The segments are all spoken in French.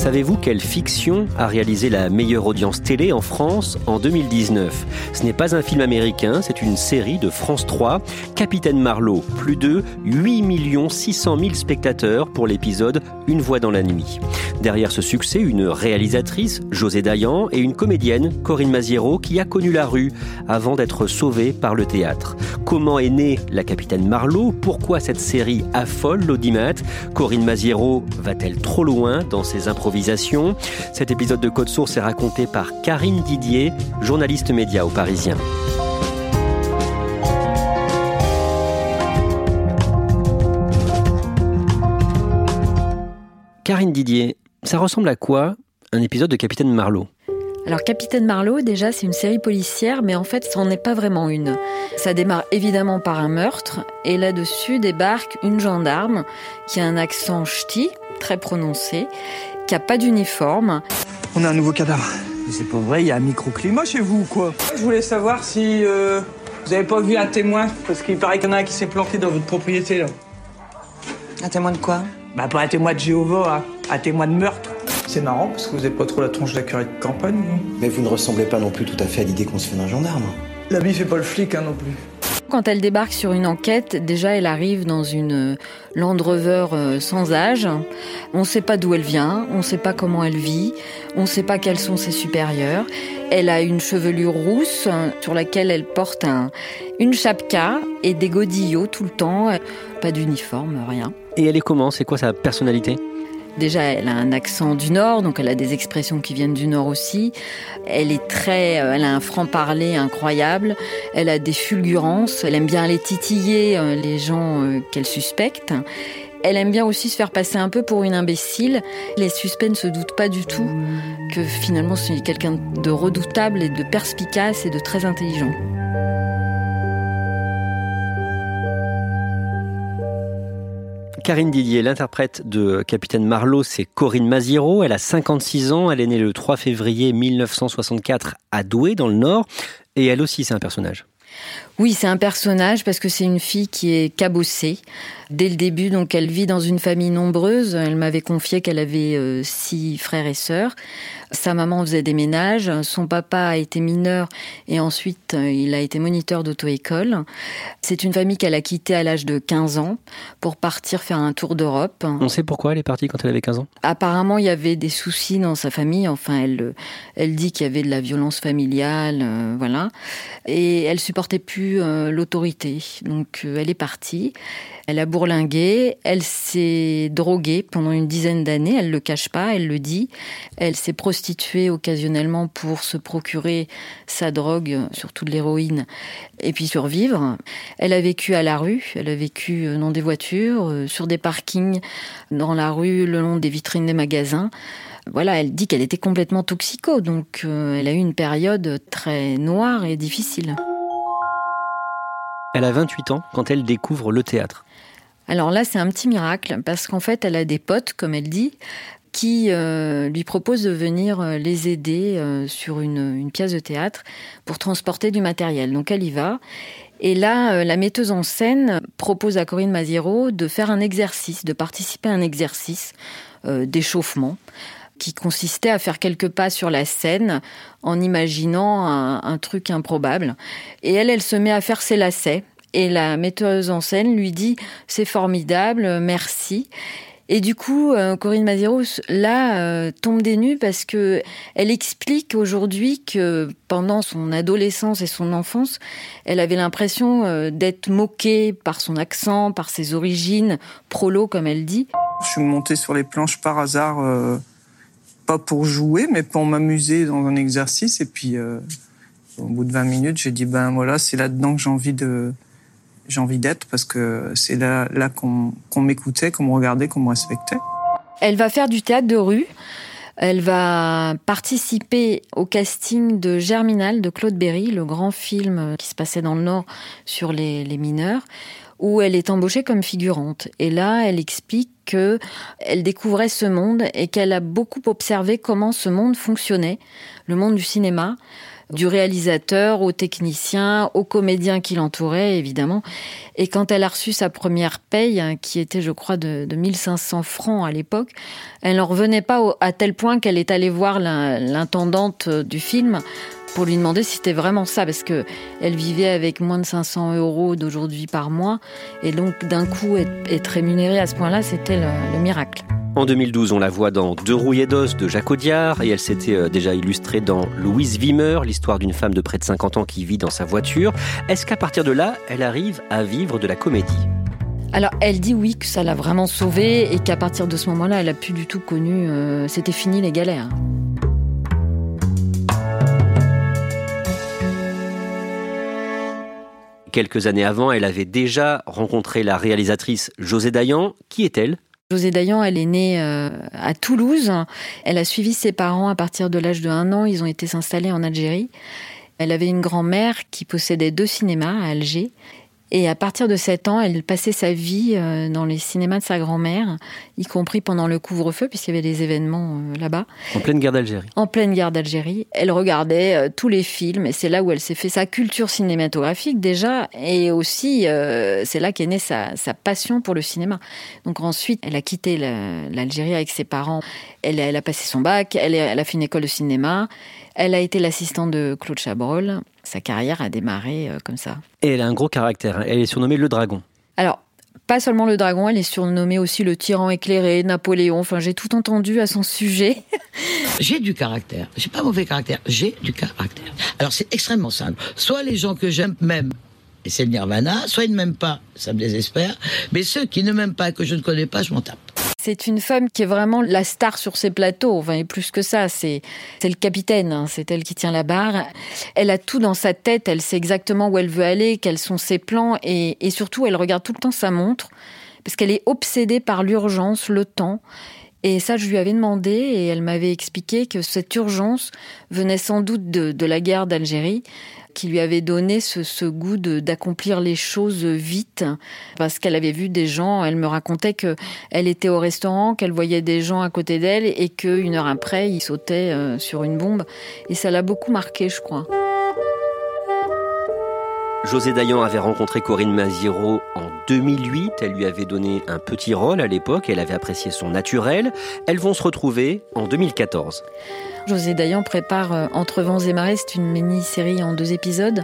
Savez-vous quelle fiction a réalisé la meilleure audience télé en France en 2019 Ce n'est pas un film américain, c'est une série de France 3, Capitaine Marlowe. Plus de 8 600 000 spectateurs pour l'épisode Une voix dans la nuit. Derrière ce succès, une réalisatrice, José Dayan, et une comédienne, Corinne Maziero, qui a connu la rue avant d'être sauvée par le théâtre. Comment est née la Capitaine Marlowe? Pourquoi cette série affole l'audimat? Corinne Maziero va-t-elle trop loin dans ses improvisations? Cet épisode de Code Source est raconté par Karine Didier, journaliste média au Parisien. Karine Didier, ça ressemble à quoi un épisode de Capitaine Marlowe? Alors Capitaine Marlowe, déjà, c'est une série policière, mais en fait, ça n'en est pas vraiment une. Ça démarre évidemment par un meurtre, et là-dessus débarque une gendarme qui a un accent ch'ti, très prononcé, qui a pas d'uniforme. On a un nouveau cadavre. C'est pas vrai, il y a un microclimat chez vous ou quoi? Je voulais savoir si euh, vous avez pas vu un témoin, parce qu'il paraît qu'il y en a un qui s'est planqué dans votre propriété là. Un témoin de quoi? Bah pas un témoin de Jéhovah, hein. un témoin de meurtre. C'est marrant parce que vous avez pas trop la tronche de la curée de campagne. Mais vous ne ressemblez pas non plus tout à fait à l'idée qu'on se fait d'un gendarme. L'habit fait pas le flic hein, non plus. Quand elle débarque sur une enquête, déjà elle arrive dans une Land Rover euh, sans âge. On ne sait pas d'où elle vient, on ne sait pas comment elle vit, on ne sait pas quels sont ses supérieurs. Elle a une chevelure rousse euh, sur laquelle elle porte un, une chapka et des godillots tout le temps. Pas d'uniforme, rien. Et elle est comment? C'est quoi sa personnalité? Déjà, elle a un accent du Nord, donc elle a des expressions qui viennent du Nord aussi. Elle est très, euh, elle a un franc-parler incroyable. Elle a des fulgurances. Elle aime bien aller titiller euh, les gens euh, qu'elle suspecte. Elle aime bien aussi se faire passer un peu pour une imbécile. Les suspects ne se doutent pas du tout que finalement c'est quelqu'un de redoutable et de perspicace et de très intelligent. Karine Didier, l'interprète de Capitaine Marlowe, c'est Corinne Maziero. Elle a 56 ans. Elle est née le 3 février 1964 à Douai, dans le Nord. Et elle aussi, c'est un personnage. Oui, c'est un personnage parce que c'est une fille qui est cabossée. Dès le début, donc, elle vit dans une famille nombreuse. Elle m'avait confié qu'elle avait euh, six frères et sœurs. Sa maman faisait des ménages. Son papa a été mineur et ensuite euh, il a été moniteur d'auto-école. C'est une famille qu'elle a quittée à l'âge de 15 ans pour partir faire un tour d'Europe. On sait pourquoi elle est partie quand elle avait 15 ans? Apparemment, il y avait des soucis dans sa famille. Enfin, elle, elle dit qu'il y avait de la violence familiale, euh, voilà. Et elle supportait plus euh, l'autorité. Donc, euh, elle est partie. Elle a bourlingué. Elle s'est droguée pendant une dizaine d'années. Elle le cache pas. Elle le dit. Elle s'est prostituée occasionnellement pour se procurer sa drogue, surtout de l'héroïne, et puis survivre. Elle a vécu à la rue. Elle a vécu euh, dans des voitures, sur des parkings, dans la rue, le long des vitrines des magasins voilà, elle dit qu'elle était complètement toxico, donc elle a eu une période très noire et difficile. Elle a 28 ans quand elle découvre le théâtre. Alors là, c'est un petit miracle parce qu'en fait, elle a des potes, comme elle dit, qui euh, lui proposent de venir euh, les aider euh, sur une, pièce de théâtre pour transporter du matériel. Donc elle y va. Et là, la metteuse en scène propose à Corinne Maziero de faire un exercice, de participer à un exercice d'échauffement qui consistait à faire quelques pas sur la scène en imaginant un, truc improbable. Et elle, elle se met à faire ses lacets. Et la metteuse en scène lui dit c'est formidable, merci. Et du coup, euh, Corinne Maziros, là, euh, tombe des nues parce que elle explique aujourd'hui que pendant son adolescence et son enfance, elle avait l'impression euh, d'être moquée par son accent, par ses origines, prolo, comme elle dit. Je suis montée sur les planches par hasard, pas pour jouer, mais pour m'amuser dans un exercice. Et puis, au bout de 20 minutes, j'ai dit, ben voilà, c'est là-dedans que j'ai envie de j'ai envie d'être parce que c'est là, là qu'on m'écoutait, qu'on me regardait, qu'on me respectait. Elle va faire du théâtre de rue. Elle va participer au casting de Germinal de Claude Berry, le grand film qui se passait dans le Nord sur les, les mineurs, où elle est embauchée comme figurante. Et là, elle explique que elle découvrait ce monde et qu'elle a beaucoup observé comment ce monde fonctionnait, le monde du cinéma, du réalisateur au technicien, aux comédiens qui l'entouraient, évidemment. Et quand elle a reçu sa première paye, hein, qui était, je crois, de, de 1500 francs à l'époque, elle n'en revenait pas à tel point qu'elle est allée voir l'intendante du film pour lui demander si c'était vraiment ça, parce que elle vivait avec moins de 500 euros d'aujourd'hui par mois, et donc d'un coup être, rémunérée à ce point-là, c'était le miracle. En 2012, on la voit dans Deux rouillés d'os de Jacques Audiard et elle s'était euh, déjà illustrée dans Louise Wimmer, l'histoire d'une femme de près de 50 ans qui vit dans sa voiture. Est-ce qu'à partir de là, elle arrive à vivre de la comédie? Alors, elle dit oui que ça l'a vraiment sauvée et qu'à partir de ce moment-là, elle a plus du tout connu. Euh, c'était fini les galères. Quelques années avant, elle avait déjà rencontré la réalisatrice José Dayan. Qui est-elle? José Dayan, elle est née euh, à Toulouse. Elle a suivi ses parents à partir de l'âge de un an. Ils ont été s'installer en Algérie. Elle avait une grand-mère qui possédait deux cinémas à Alger. Et à partir de 7 ans, elle passait sa vie euh, dans les cinémas de sa grand-mère, y compris pendant le couvre-feu, puisqu'il y avait des événements euh, là-bas. En pleine guerre d'Algérie. En pleine guerre d'Algérie. Elle regardait euh, tous les films, et c'est là où elle s'est fait sa culture cinématographique déjà, et aussi c'est là qu'est née sa, sa, passion pour le cinéma. Donc ensuite, elle a quitté l'Algérie avec ses parents. Elle, elle, a passé son bac, elle, elle a fait une école de cinéma. Elle a été l'assistante de Claude Chabrol. Sa carrière a démarré euh, comme ça. Et elle a un gros caractère. Hein. Elle est surnommée le dragon. Alors, pas seulement le dragon, elle est surnommée aussi le tyran éclairé, Napoléon. Enfin, j'ai tout entendu à son sujet. j'ai du caractère. J'ai pas mauvais caractère. J'ai du caractère. Alors, c'est extrêmement simple. Soit les gens que j'aime m'aiment, et c'est le nirvana, soit ils ne m'aiment pas, ça me désespère. Mais ceux qui ne m'aiment pas, que je ne connais pas, je m'en tape. C'est une femme qui est vraiment la star sur ses plateaux. Enfin, et plus que ça, c'est le capitaine. Hein. C'est elle qui tient la barre. Elle a tout dans sa tête. Elle sait exactement où elle veut aller, quels sont ses plans, et, surtout, elle regarde tout le temps sa montre parce qu'elle est obsédée par l'urgence, le temps. Et ça, je lui avais demandé et elle m'avait expliqué que cette urgence venait sans doute de la guerre d'Algérie qui lui avait donné ce, goût d'accomplir les choses vite parce qu'elle avait vu des gens. Elle me racontait que elle était au restaurant, qu'elle voyait des gens à côté d'elle et qu'une heure après, ils sautaient euh, sur une bombe. Et ça l'a beaucoup marqué, je crois. José Dayan avait rencontré Corinne Maziero en 2008. Elle lui avait donné un petit rôle à l'époque. Elle avait apprécié son naturel. Elles vont se retrouver en 2014. José Dayan prépare euh, Entre vents et marées, c'est une mini-série en deux épisodes.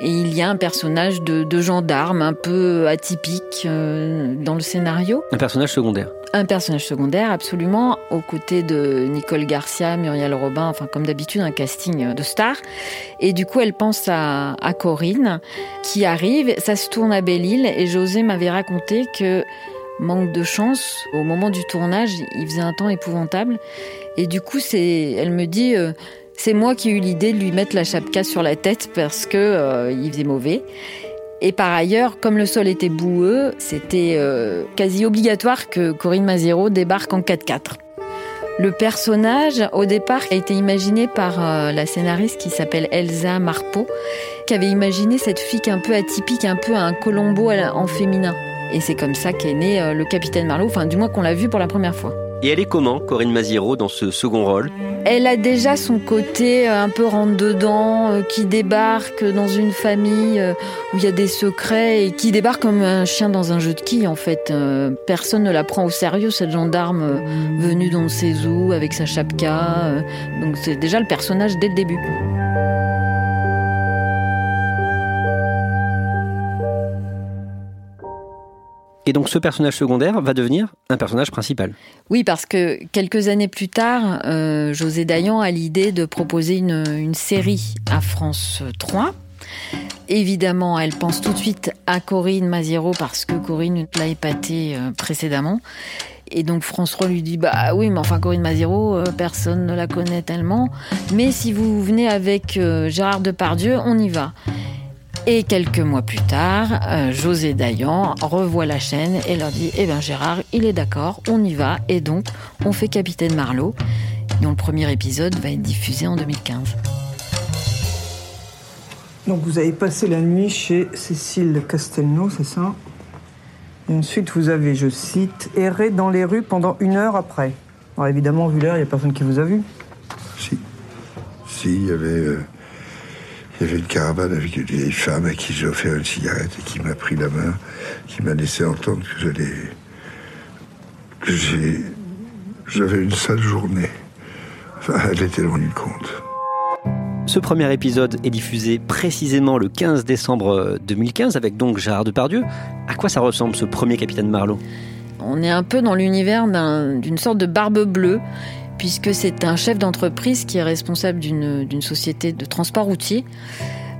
Et il y a un personnage de, de gendarme un peu atypique euh, dans le scénario. Un personnage secondaire. Un personnage secondaire, absolument, aux côtés de Nicole Garcia, Muriel Robin, enfin comme d'habitude un casting de stars. Et du coup, elle pense à, à Corinne qui arrive. Ça se tourne à Belle-Île et José m'avait raconté que manque de chance, au moment du tournage, il faisait un temps épouvantable. Et du coup, c'est, elle me dit, euh, c'est moi qui ai eu l'idée de lui mettre la chapka sur la tête parce que euh, il faisait mauvais. Et par ailleurs, comme le sol était boueux, c'était euh, quasi obligatoire que Corinne Maziero débarque en 4x4. Le personnage, au départ, a été imaginé par la scénariste qui s'appelle Elsa Marpeau, qui avait imaginé cette fille un peu atypique, un peu un Colombo en féminin. Et c'est comme ça qu'est né le capitaine Marlowe, enfin du moins qu'on l'a vu pour la première fois. Et elle est comment, Corinne Maziro, dans ce second rôle? Elle a déjà son côté euh, un peu rentre-dedans, euh, qui débarque dans une famille où il y a des secrets et qui débarque comme un chien dans un jeu de quilles en fait. Personne ne la prend au sérieux, cette gendarme venue dans ses eaux avec sa chapka. Donc c'est déjà le personnage dès le début. Et donc ce personnage secondaire va devenir un personnage principal. Oui, parce que quelques années plus tard, euh, José Dayan a l'idée de proposer une, série à France 3. Évidemment, elle pense tout de suite à Corinne Maziero parce que Corinne l'a épatée euh, précédemment. Et donc France 3 lui dit bah oui mais enfin Corinne Maziero euh, personne ne la connaît tellement mais si vous venez avec Gérard Depardieu on y va. Et quelques mois plus tard, euh, José Dayan revoit la chaîne et leur dit Eh bien Gérard, il est d'accord, on y va. Et donc, on fait Capitaine Marlowe, dont le premier épisode va être diffusé en 2015. Donc vous avez passé la nuit chez Cécile Castelnau, c'est ça? Et ensuite vous avez, je cite, erré dans les rues pendant une heure après. Alors évidemment, vu l'heure, il n'y a personne qui vous a vu. Si. Si, il y avait... Euh, il y avait une caravane avec une vieille femme à qui j'ai offert une cigarette et qui m'a pris la main, qui m'a laissé entendre que j'allais. que j'ai. j'avais une sale journée. Enfin, elle était loin du compte. Ce premier épisode est diffusé précisément le 15 décembre 2015 avec donc Gérard Depardieu. À quoi ça ressemble ce premier Capitaine Marlowe? On est un peu dans l'univers d'une sorte de barbe bleue puisque c'est un chef d'entreprise qui est responsable d'une société de transport routier,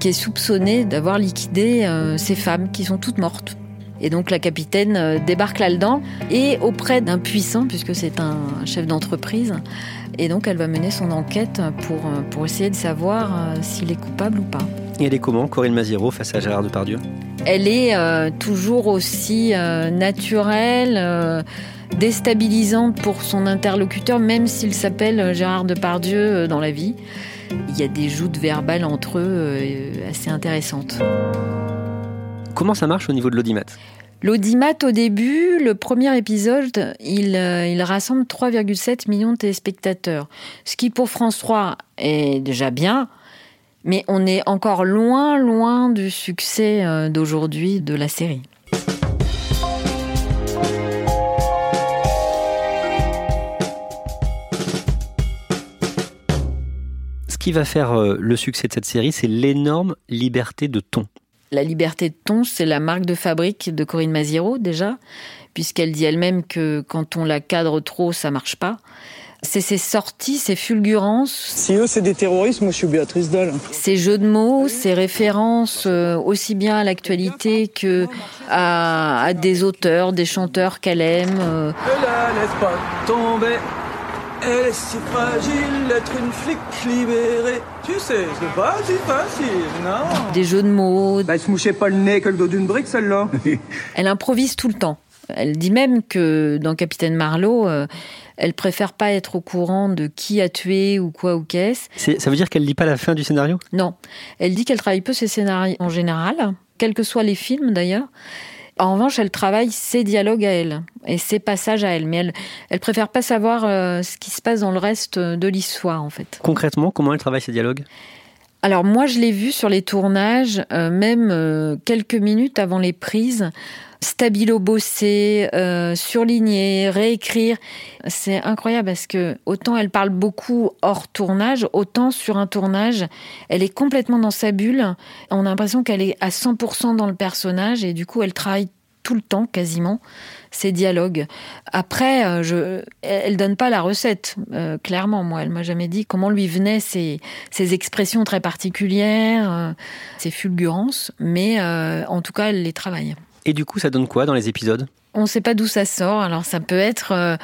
qui est soupçonné d'avoir liquidé euh, ces femmes qui sont toutes mortes. Et donc la capitaine euh, débarque là-dedans et auprès d'un puissant, puisque c'est un chef d'entreprise, et donc elle va mener son enquête pour, euh, pour essayer de savoir s'il est coupable ou pas. Et elle est comment, Corinne Maziro, face à Gérard Depardieu? Elle est toujours aussi naturelle déstabilisante pour son interlocuteur, même s'il s'appelle Gérard Depardieu euh, dans la vie. Il y a des joutes verbales entre eux euh, assez intéressantes. Comment ça marche au niveau de l'audimat? L'audimat, au début, le premier épisode, il, euh, il rassemble 3,7 millions de téléspectateurs. Ce qui, pour France 3, est déjà bien, mais on est encore loin, loin du succès d'aujourd'hui de la série. Qui va faire euh, le succès de cette série, c'est l'énorme liberté de ton. La liberté de ton, c'est la marque de fabrique de Corinne Maziro déjà, puisqu'elle dit elle-même que quand on la cadre trop, ça marche pas. C'est ses sorties, ses fulgurances. Si eux, c'est des terroristes, moi je suis Béatrice Dalle. Ses jeux de mots, ses références euh, aussi bien à l'actualité que à, des auteurs, des chanteurs qu'elle aime. Euh. la laisse pas tomber, elle est si fragile d'être une flic libérée. Tu sais, c'est pas si facile, non Des jeux de mots. Bah, elle se mouchait pas le nez que le dos d'une brique, celle-là. elle improvise tout le temps. Elle dit même que dans Capitaine Marlowe, euh, elle préfère pas être au courant de qui a tué ou quoi ou qu'est-ce. Ça veut dire qu'elle lit pas la fin du scénario? Non. Elle dit qu'elle travaille peu ses scénarios en général, quels que soient les films d'ailleurs. En revanche, elle travaille ses dialogues à elle et ses passages à elle, mais elle, elle préfère pas savoir euh, ce qui se passe dans le reste de l'histoire, en fait. Concrètement, comment elle travaille ses dialogues? Alors moi, je l'ai vu sur les tournages, euh, même euh, quelques minutes avant les prises, stabilo bosser, euh, surligner, réécrire. C'est incroyable parce que autant elle parle beaucoup hors tournage, autant sur un tournage, elle est complètement dans sa bulle. On a l'impression qu'elle est à 100% dans le personnage et du coup elle travaille tout le temps quasiment ses dialogues. Après, euh, je, elle donne pas la recette, euh, clairement. Moi, elle m'a jamais dit comment lui venaient ces, ces expressions très particulières, euh, ces fulgurances, mais en tout cas, elle les travaille. Et du coup, ça donne quoi dans les épisodes? On ne sait pas d'où ça sort. Alors, ça peut être, euh,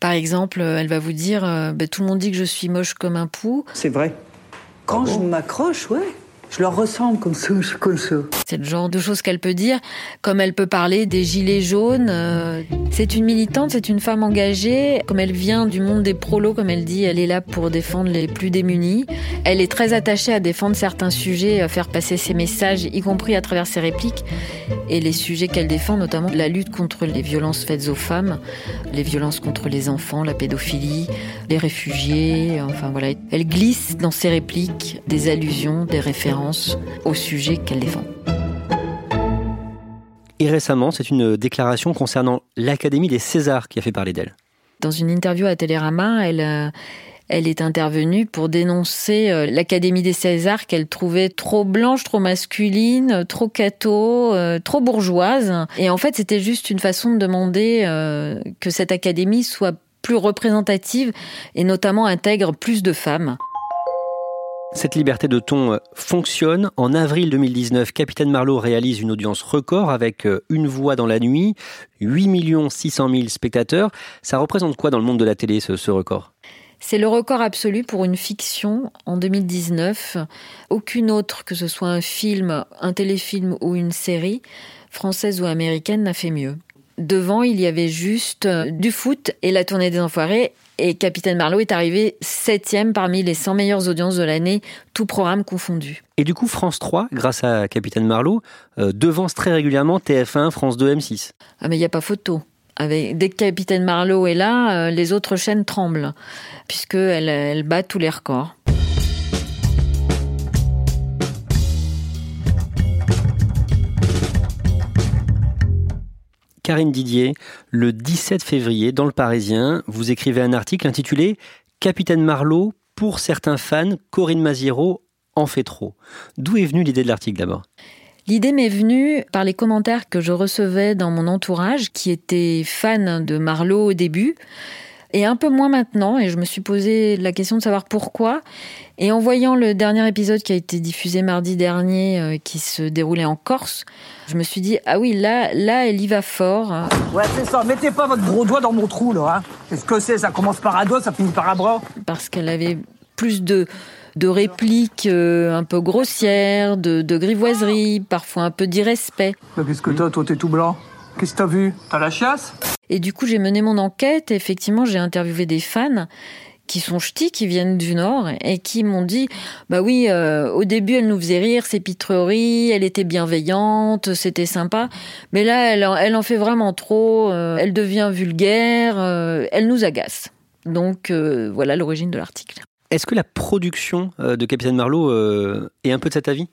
par exemple, elle va vous dire euh, bah, Tout le monde dit que je suis moche comme un pou. C'est vrai. Quand je m'accroche, ouais. Je leur ressemble comme ça, je comme. C'est le genre de choses qu'elle peut dire, comme elle peut parler des gilets jaunes. euh, C'est une militante, c'est une femme engagée. Comme elle vient du monde des prolos, comme elle dit, elle est là pour défendre les plus démunis. Elle est très attachée à défendre certains sujets, à faire passer ses messages, y compris à travers ses répliques. Et les sujets qu'elle défend, notamment la lutte contre les violences faites aux femmes, les violences contre les enfants, la pédophilie, les réfugiés. Enfin voilà, elle glisse dans ses répliques des allusions, des références au sujet qu'elle défend. Et récemment, c'est une déclaration concernant l'Académie des Césars qui a fait parler d'elle. Dans une interview à Télérama, elle, euh, elle est intervenue pour dénoncer euh, l'Académie des Césars qu'elle trouvait trop blanche, trop masculine, trop catho, euh, trop bourgeoise. Et en fait, c'était juste une façon de demander euh, que cette académie soit plus représentative et notamment intègre plus de femmes. Cette liberté de ton euh, fonctionne. En avril 2019, Capitaine Marlowe réalise une audience record avec euh, Une voix dans la nuit, 8 600 000 spectateurs. Ça représente quoi dans le monde de la télé, ce, ce record? C'est le record absolu pour une fiction en 2019. Aucune autre, que ce soit un film, un téléfilm ou une série, française ou américaine, n'a fait mieux. Devant, il y avait juste euh, du foot et la tournée des Enfoirés. Et Capitaine Marlowe est arrivé septième parmi les 100 meilleures audiences de l'année, tout programme confondu. Et du coup, France 3, grâce à Capitaine Marlowe, euh, devance très régulièrement TF1, France 2, M6. Ah mais il n'y a pas photo. Avec, dès que Capitaine Marlowe est là, euh, les autres chaînes tremblent, puisqu'elle elle bat tous les records. Karine Didier, le 17 février, dans Le Parisien, vous écrivez un article intitulé Capitaine Marlowe, pour certains fans, Corinne Maziero en fait trop. D'où est venue l'idée de l'article d'abord? L'idée m'est venue par les commentaires que je recevais dans mon entourage qui étaient fans de Marlowe au début et un peu moins maintenant et je me suis posé la question de savoir pourquoi et en voyant le dernier épisode qui a été diffusé mardi dernier euh, qui se déroulait en Corse, je me suis dit ah oui là là elle y va fort. Ouais, c'est ça. Mettez pas votre gros doigt dans mon trou, là. Hein. Qu'est-ce que c'est Ça commence par un doigt, ça finit par un bras. parce qu'elle avait plus de, de répliques euh, un peu grossières, de, de grivoiseries, parfois un peu d'irrespect. Qu'est-ce que t'as Toi, t'es tout blanc? Qu'est-ce que t'as vu? T'as la chiasse? Et du coup, j'ai mené mon enquête et effectivement, j'ai interviewé des fans qui sont ch'tis, qui viennent du Nord et qui m'ont dit bah oui, euh, au début, elle nous faisait rire, ses pitreries, elle était bienveillante, c'était sympa, mais là, elle, en- elle en fait vraiment trop, euh, elle devient vulgaire, euh, elle nous agace. Donc euh, voilà l'origine de l'article. Est-ce que la production de Capitaine Marlowe est un peu de cet avis?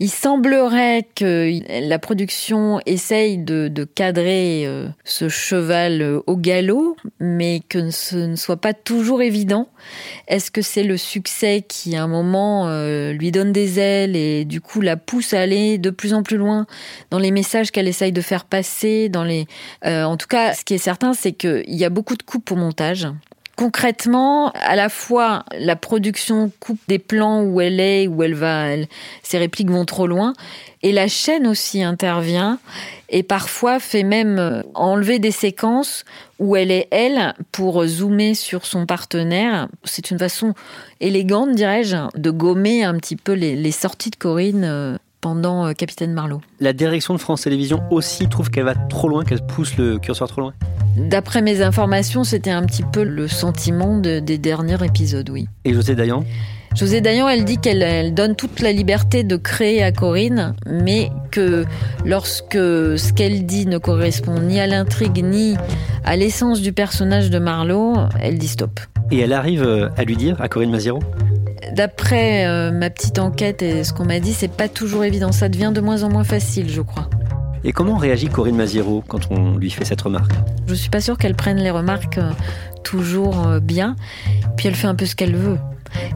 Il semblerait que la production essaye de, cadrer euh, ce cheval euh, au galop, mais que ce ne soit pas toujours évident. Est-ce que c'est le succès qui, à un moment, euh, lui donne des ailes et du coup la pousse à aller de plus en plus loin dans les messages qu'elle essaye de faire passer dans les... Euh, en tout cas, ce qui est certain, c'est qu'il y a beaucoup de coupes au montage. Concrètement, à la fois la production coupe des plans où elle est, où elle va, elle- ses répliques vont trop loin, et la chaîne aussi intervient et parfois fait même euh, enlever des séquences où elle est elle pour zoomer sur son partenaire. C'est une façon élégante, dirais-je, de gommer un petit peu les, les sorties de Corinne euh, pendant euh, Capitaine Marlowe. La direction de France Télévisions aussi trouve qu'elle va trop loin, qu'elle pousse le curseur trop loin D'après mes informations, c'était un petit peu le sentiment de- des derniers épisodes, oui. Et José Dayan? José Dayan, elle dit qu'elle elle donne toute la liberté de créer à Corinne, mais que lorsque ce qu'elle dit ne correspond ni à l'intrigue ni à l'essence du personnage de Marlowe, elle dit stop. Et elle arrive euh, à lui dire, à Corinne Maziero? D'après euh, ma petite enquête et ce qu'on m'a dit, c'est pas toujours évident. Ça devient de moins en moins facile, je crois. Et comment réagit Corinne Maziero quand on lui fait cette remarque? Je suis pas sûre qu'elle prenne les remarques euh, toujours euh, bien. Puis elle fait un peu ce qu'elle veut.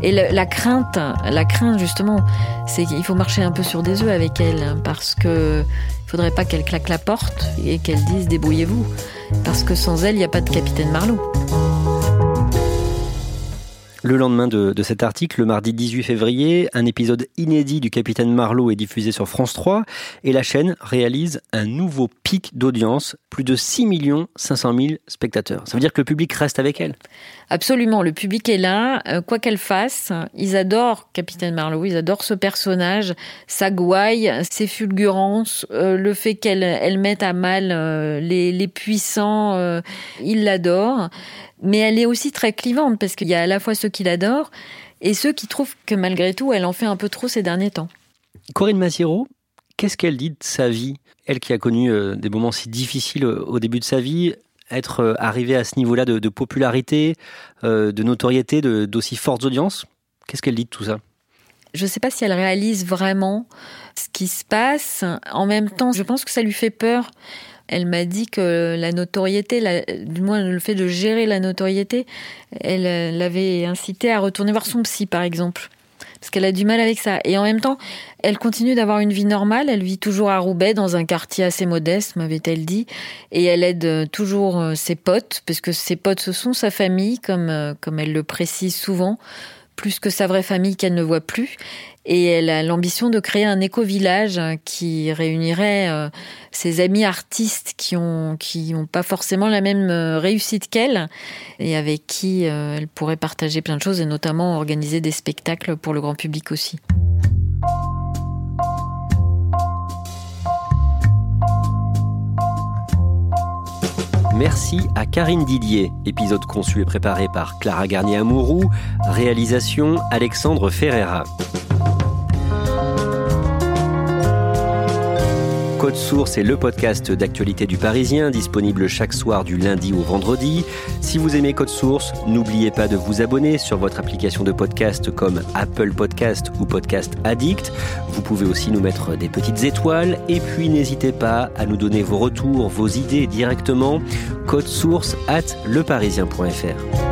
Et la crainte, la crainte justement, c'est qu'il faut marcher un peu sur des œufs avec elle, hein, parce que il faudrait pas qu'elle claque la porte et qu'elle dise débrouillez-vous, parce que sans elle, il n'y a pas de capitaine Marlowe. Le lendemain de, cet article, le mardi 18 février, un épisode inédit du Capitaine Marlowe est diffusé sur France 3 et la chaîne réalise un nouveau pic d'audience, plus de 6 500 000 spectateurs. Ça veut dire que le public reste avec elle Absolument, le public est là, euh, quoi qu'elle fasse. Ils adorent Capitaine Marlowe, ils adorent ce personnage, sa gouaille, ses fulgurances, euh, le fait qu'elle elle mette à mal euh, les, les, puissants, ils l'adorent mais elle est aussi très clivante parce qu'il y a à la fois ceux qui l'adorent et ceux qui trouvent que malgré tout, elle en fait un peu trop ces derniers temps. Corinne Massiro, qu'est-ce qu'elle dit de sa vie? Elle qui a connu euh, des moments si difficiles au début de sa vie, être euh, arrivée à ce niveau-là de, popularité, euh, de notoriété, d'aussi fortes audiences, qu'est-ce qu'elle dit de tout ça? Je ne sais pas si elle réalise vraiment ce qui se passe. En même temps, je pense que ça lui fait peur elle m'a dit que la notoriété, du moins le fait de gérer la notoriété, elle l'avait incité à retourner voir son psy, par exemple. Parce qu'elle a du mal avec ça. Et en même temps, elle continue d'avoir une vie normale. Elle vit toujours à Roubaix, dans un quartier assez modeste, m'avait-elle dit. Et elle aide toujours euh, ses potes, parce que ses potes, ce sont sa famille, euh, comme elle le précise souvent plus que sa vraie famille qu'elle ne voit plus. Et elle a l'ambition de créer un éco-village qui réunirait euh, ses amis artistes qui ont qui pas forcément la même euh, réussite qu'elle et avec qui euh, elle pourrait partager plein de choses et notamment organiser des spectacles pour le grand public aussi. Merci à Karine Didier. Épisode conçu et préparé par Clara Garnier-Amouroux. Réalisation Alexandre Ferreira. Code Source est le podcast d'actualité du Parisien, disponible chaque soir du lundi au vendredi. Si vous aimez Code Source, n'oubliez pas de vous abonner sur votre application de podcast comme Apple Podcast ou Podcast Addict. Vous pouvez aussi nous mettre des petites étoiles et puis n'hésitez pas à nous donner vos retours, vos idées directement. Code Source at leparisien.fr.